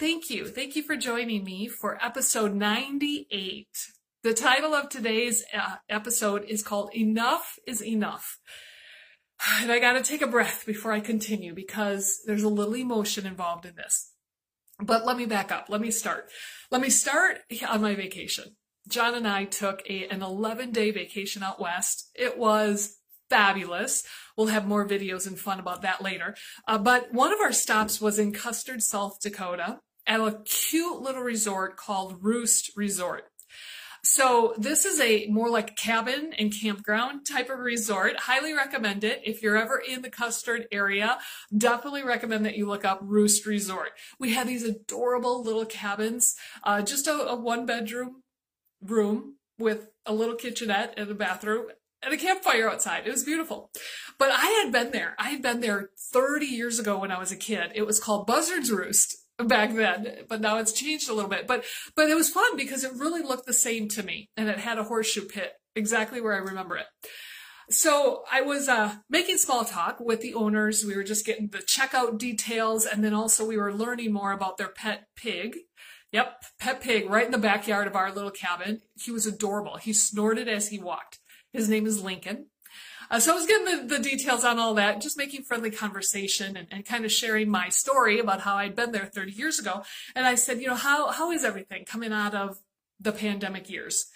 Thank you. Thank you for joining me for episode 98. The title of today's uh, episode is called Enough is Enough. And I got to take a breath before I continue because there's a little emotion involved in this. But let me back up. Let me start. Let me start on my vacation. John and I took a, an 11 day vacation out west. It was fabulous. We'll have more videos and fun about that later. Uh, but one of our stops was in Custer, South Dakota at a cute little resort called Roost Resort. So this is a more like cabin and campground type of resort. Highly recommend it. If you're ever in the Custer area, definitely recommend that you look up Roost Resort. We had these adorable little cabins, uh, just a, a one bedroom room with a little kitchenette and a bathroom and a campfire outside. It was beautiful. But I had been there. I had been there 30 years ago when I was a kid. It was called Buzzard's Roost back then, but now it's changed a little bit. But but it was fun because it really looked the same to me, and it had a horseshoe pit exactly where I remember it. So I was uh, making small talk with the owners. We were just getting the checkout details, and then also we were learning more about their pet pig. Yep, pet pig right in the backyard of our little cabin. He was adorable. He snorted as he walked. His name is Lincoln. Uh, so I was getting the, the, details on all that, just making friendly conversation and, and, kind of sharing my story about how I'd been there 30 years ago. And I said, you know, how, how is everything coming out of the pandemic years?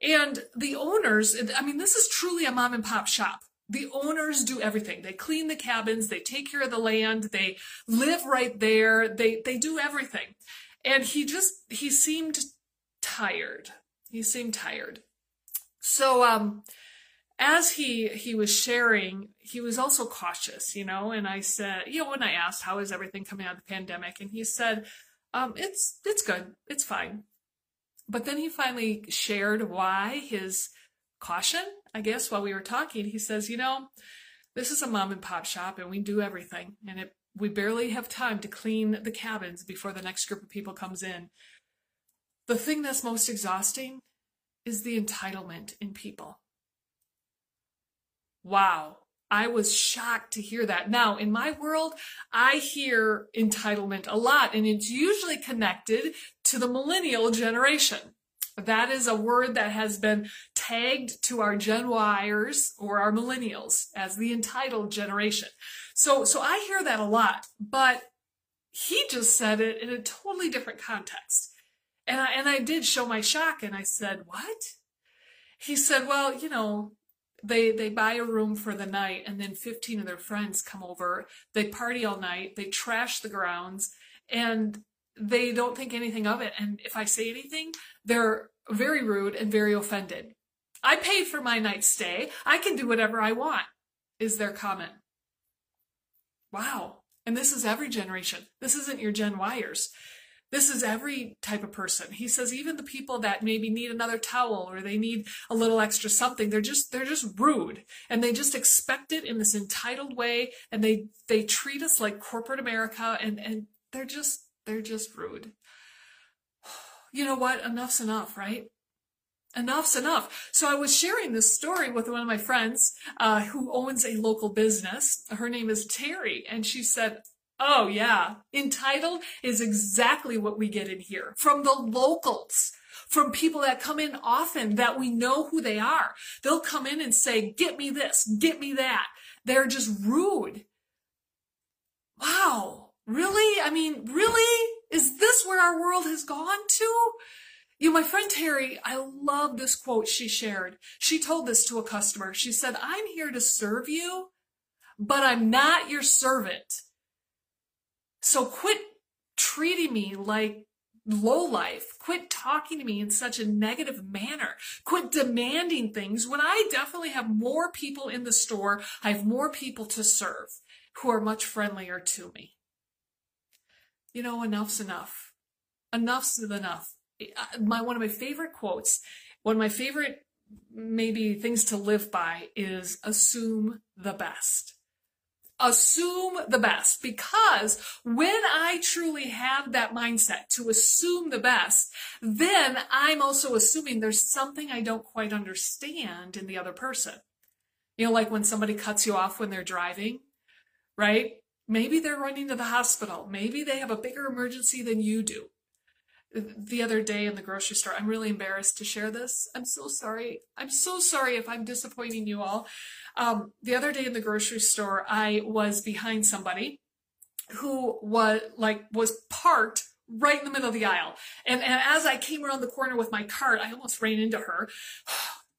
And the owners, I mean, this is truly a mom and pop shop. The owners do everything. They clean the cabins, they take care of the land, they live right there, they, they do everything. And he just, he seemed tired. He seemed tired. So, um, as he he was sharing, he was also cautious, you know. And I said, you know, when I asked how is everything coming out of the pandemic, and he said, um, it's it's good, it's fine. But then he finally shared why his caution, I guess, while we were talking. He says, you know, this is a mom and pop shop, and we do everything, and it we barely have time to clean the cabins before the next group of people comes in. The thing that's most exhausting is the entitlement in people. Wow. I was shocked to hear that. Now, in my world, I hear entitlement a lot, and it's usually connected to the millennial generation. That is a word that has been tagged to our Gen Yers or our millennials as the entitled generation. So, so I hear that a lot, but he just said it in a totally different context. And I, and I did show my shock and I said, what? He said, well, you know, they they buy a room for the night and then 15 of their friends come over. They party all night. They trash the grounds and they don't think anything of it. And if i say anything they're very rude and very offended. I paid for my night stay. I can do whatever i want is their comment. Wow. And this is every generation. This isn't your gen yers this is every type of person. He says even the people that maybe need another towel or they need a little extra something, they're just they're just rude and they just expect it in this entitled way and they they treat us like corporate America and and they're just they're just rude. You know what? Enough's enough, right? enough's enough. So I was sharing this story with one of my friends uh, who owns a local business. Her name is Terry, and she said, Oh, yeah. Entitled is exactly what we get in here from the locals, from people that come in often that we know who they are. They'll come in and say, Get me this, get me that. They're just rude. Wow. Really? I mean, really? Is this where our world has gone to? You know, my friend Terry, I love this quote she shared. She told this to a customer. She said, I'm here to serve you, but I'm not your servant. So quit treating me like low life. Quit talking to me in such a negative manner. Quit demanding things when I definitely have more people in the store. I have more people to serve who are much friendlier to me. You know, enough's enough. Enough's enough. My, one of my favorite quotes, one of my favorite maybe things to live by is assume the best assume the best because when I truly have that mindset to assume the best, then I'm also assuming there's something I don't quite understand in the other person. You know, like when somebody cuts you off when they're driving, right? Maybe they're running to the hospital. Maybe they have a bigger emergency than you do. The other day in the grocery store, I'm really embarrassed to share this. I'm so sorry. I'm so sorry if I'm disappointing you all. Um, the other day in the grocery store, I was behind somebody who was like was parked right in the middle of the aisle. And, and as I came around the corner with my cart, I almost ran into her.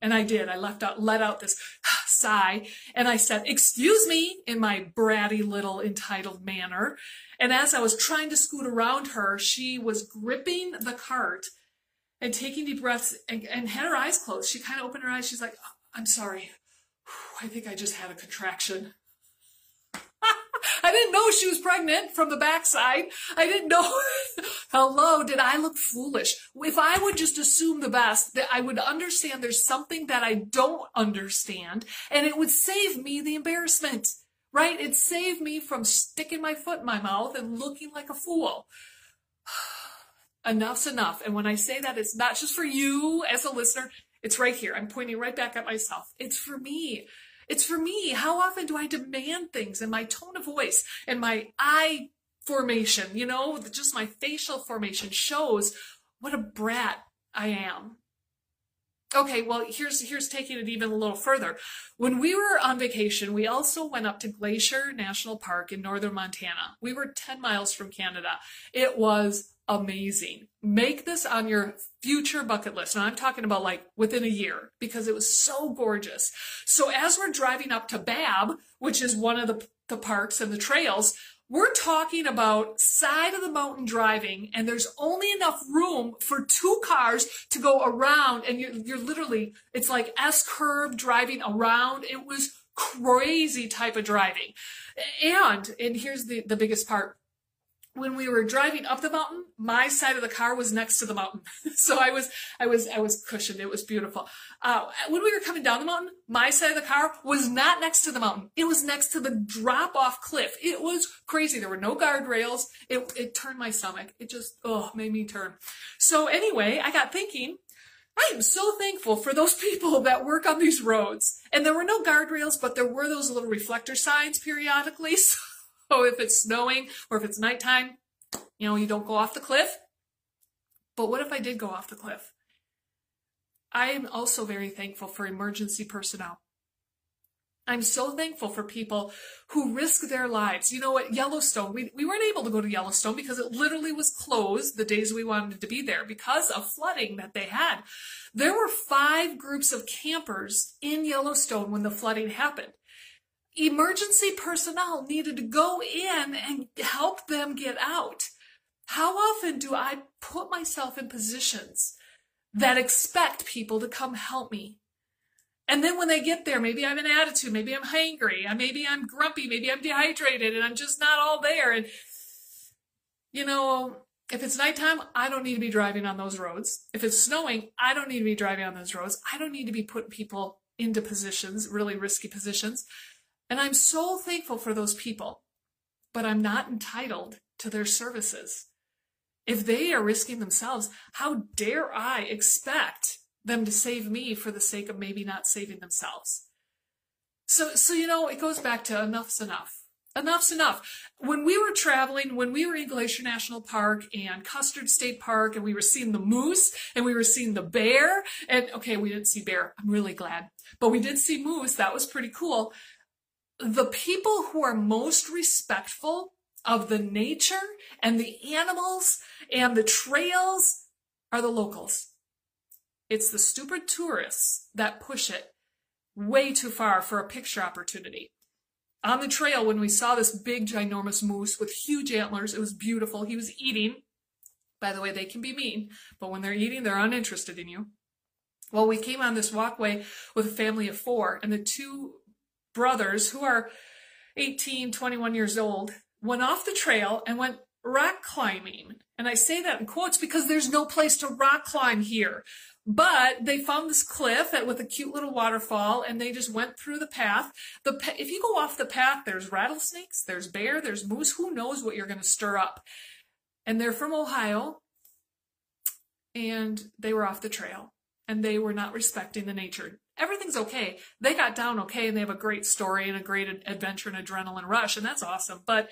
And I did. I left out, let out this sigh and I said, excuse me in my bratty little entitled manner. And as I was trying to scoot around her, she was gripping the cart and taking deep breaths and, and had her eyes closed. She kind of opened her eyes. She's like, I'm sorry. I think I just had a contraction. I didn't know she was pregnant from the backside. I didn't know. Hello, did I look foolish? If I would just assume the best, that I would understand there's something that I don't understand, and it would save me the embarrassment, right? It saved me from sticking my foot in my mouth and looking like a fool. Enough's enough. And when I say that, it's not just for you as a listener. It's right here. I'm pointing right back at myself. It's for me. It's for me. How often do I demand things and my tone of voice and my eye formation, you know, just my facial formation shows what a brat I am. Okay, well, here's here's taking it even a little further. When we were on vacation, we also went up to Glacier National Park in northern Montana. We were 10 miles from Canada. It was amazing. Make this on your future bucket list. And I'm talking about like within a year because it was so gorgeous. So as we're driving up to Babb, which is one of the, the parks and the trails, we're talking about side of the mountain driving and there's only enough room for two cars to go around and you're, you're literally, it's like S curve driving around. It was crazy type of driving. And, and here's the, the biggest part when we were driving up the mountain, my side of the car was next to the mountain. so I was, I was, I was cushioned. It was beautiful. Uh, when we were coming down the mountain, my side of the car was not next to the mountain. It was next to the drop off cliff. It was crazy. There were no guardrails. It, it turned my stomach. It just, oh, made me turn. So anyway, I got thinking, I am so thankful for those people that work on these roads. And there were no guardrails, but there were those little reflector signs periodically. So so oh, if it's snowing or if it's nighttime, you know, you don't go off the cliff. But what if I did go off the cliff? I am also very thankful for emergency personnel. I'm so thankful for people who risk their lives. You know what? Yellowstone, we, we weren't able to go to Yellowstone because it literally was closed the days we wanted to be there because of flooding that they had. There were five groups of campers in Yellowstone when the flooding happened emergency personnel needed to go in and help them get out. How often do I put myself in positions that expect people to come help me? And then when they get there, maybe I have an attitude, maybe I'm hangry, maybe I'm grumpy, maybe I'm dehydrated and I'm just not all there. And, you know, if it's nighttime, I don't need to be driving on those roads. If it's snowing, I don't need to be driving on those roads. I don't need to be putting people into positions, really risky positions. And I'm so thankful for those people, but I'm not entitled to their services. If they are risking themselves, how dare I expect them to save me for the sake of maybe not saving themselves? So, so, you know, it goes back to enough's enough. Enough's enough. When we were traveling, when we were in Glacier National Park and Custer State Park, and we were seeing the moose and we were seeing the bear, and okay, we didn't see bear. I'm really glad. But we did see moose. That was pretty cool the people who are most respectful of the nature and the animals and the trails are the locals. It's the stupid tourists that push it way too far for a picture opportunity. On the trail, when we saw this big, ginormous moose with huge antlers, it was beautiful. He was eating. By the way, they can be mean, but when they're eating, they're uninterested in you. Well, we came on this walkway with a family of four, and the two brothers who are 18, 21 years old went off the trail and went rock climbing. And I say that in quotes because there's no place to rock climb here. But they found this cliff with a cute little waterfall and they just went through the path. The if you go off the path, there's rattlesnakes, there's bear, there's moose, who knows what you're going to stir up. And they're from Ohio and they were off the trail and they were not respecting the nature. Everything's okay. They got down okay and they have a great story and a great adventure and adrenaline rush, and that's awesome. But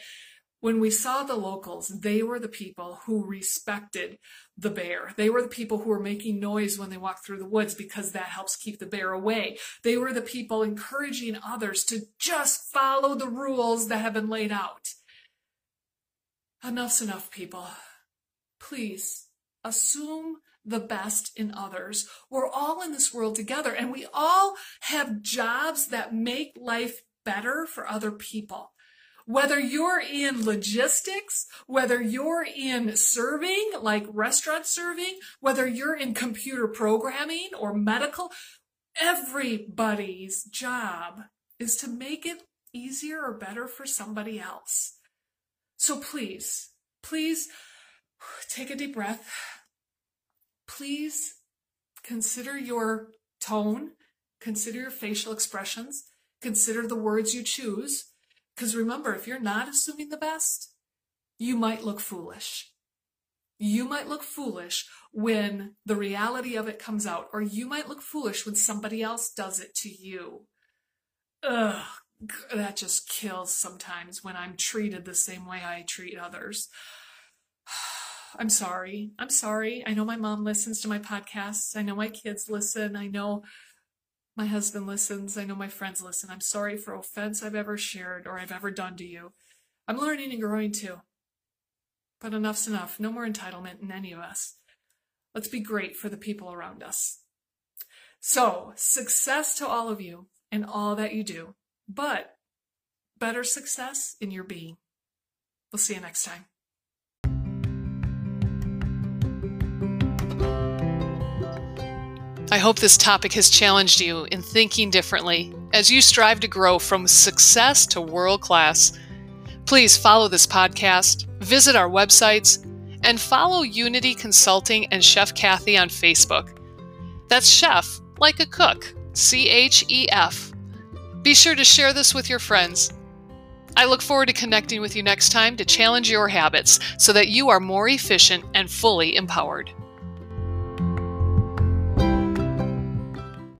when we saw the locals, they were the people who respected the bear. They were the people who were making noise when they walked through the woods because that helps keep the bear away. They were the people encouraging others to just follow the rules that have been laid out. Enough's enough, people. Please assume the best in others. We're all in this world together and we all have jobs that make life better for other people. Whether you're in logistics, whether you're in serving, like restaurant serving, whether you're in computer programming or medical, everybody's job is to make it easier or better for somebody else. So please, please take a deep breath please consider your tone, consider your facial expressions, consider the words you choose. Because remember, if you're not assuming the best, you might look foolish. You might look foolish when the reality of it comes out, or you might look foolish when somebody else does it to you. Ugh, that just kills sometimes when I'm treated the same way I treat others. I'm sorry. I'm sorry. I know my mom listens to my podcasts. I know my kids listen. I know my husband listens. I know my friends listen. I'm sorry for offense I've ever shared or I've ever done to you. I'm learning and growing too. But enough's enough. No more entitlement in any of us. Let's be great for the people around us. So, success to all of you and all that you do, but better success in your being. We'll see you next time. I hope this topic has challenged you in thinking differently as you strive to grow from success to world class. Please follow this podcast, visit our websites, and follow Unity Consulting and Chef Kathy on Facebook. That's chef like a cook, C H E F. Be sure to share this with your friends. I look forward to connecting with you next time to challenge your habits so that you are more efficient and fully empowered.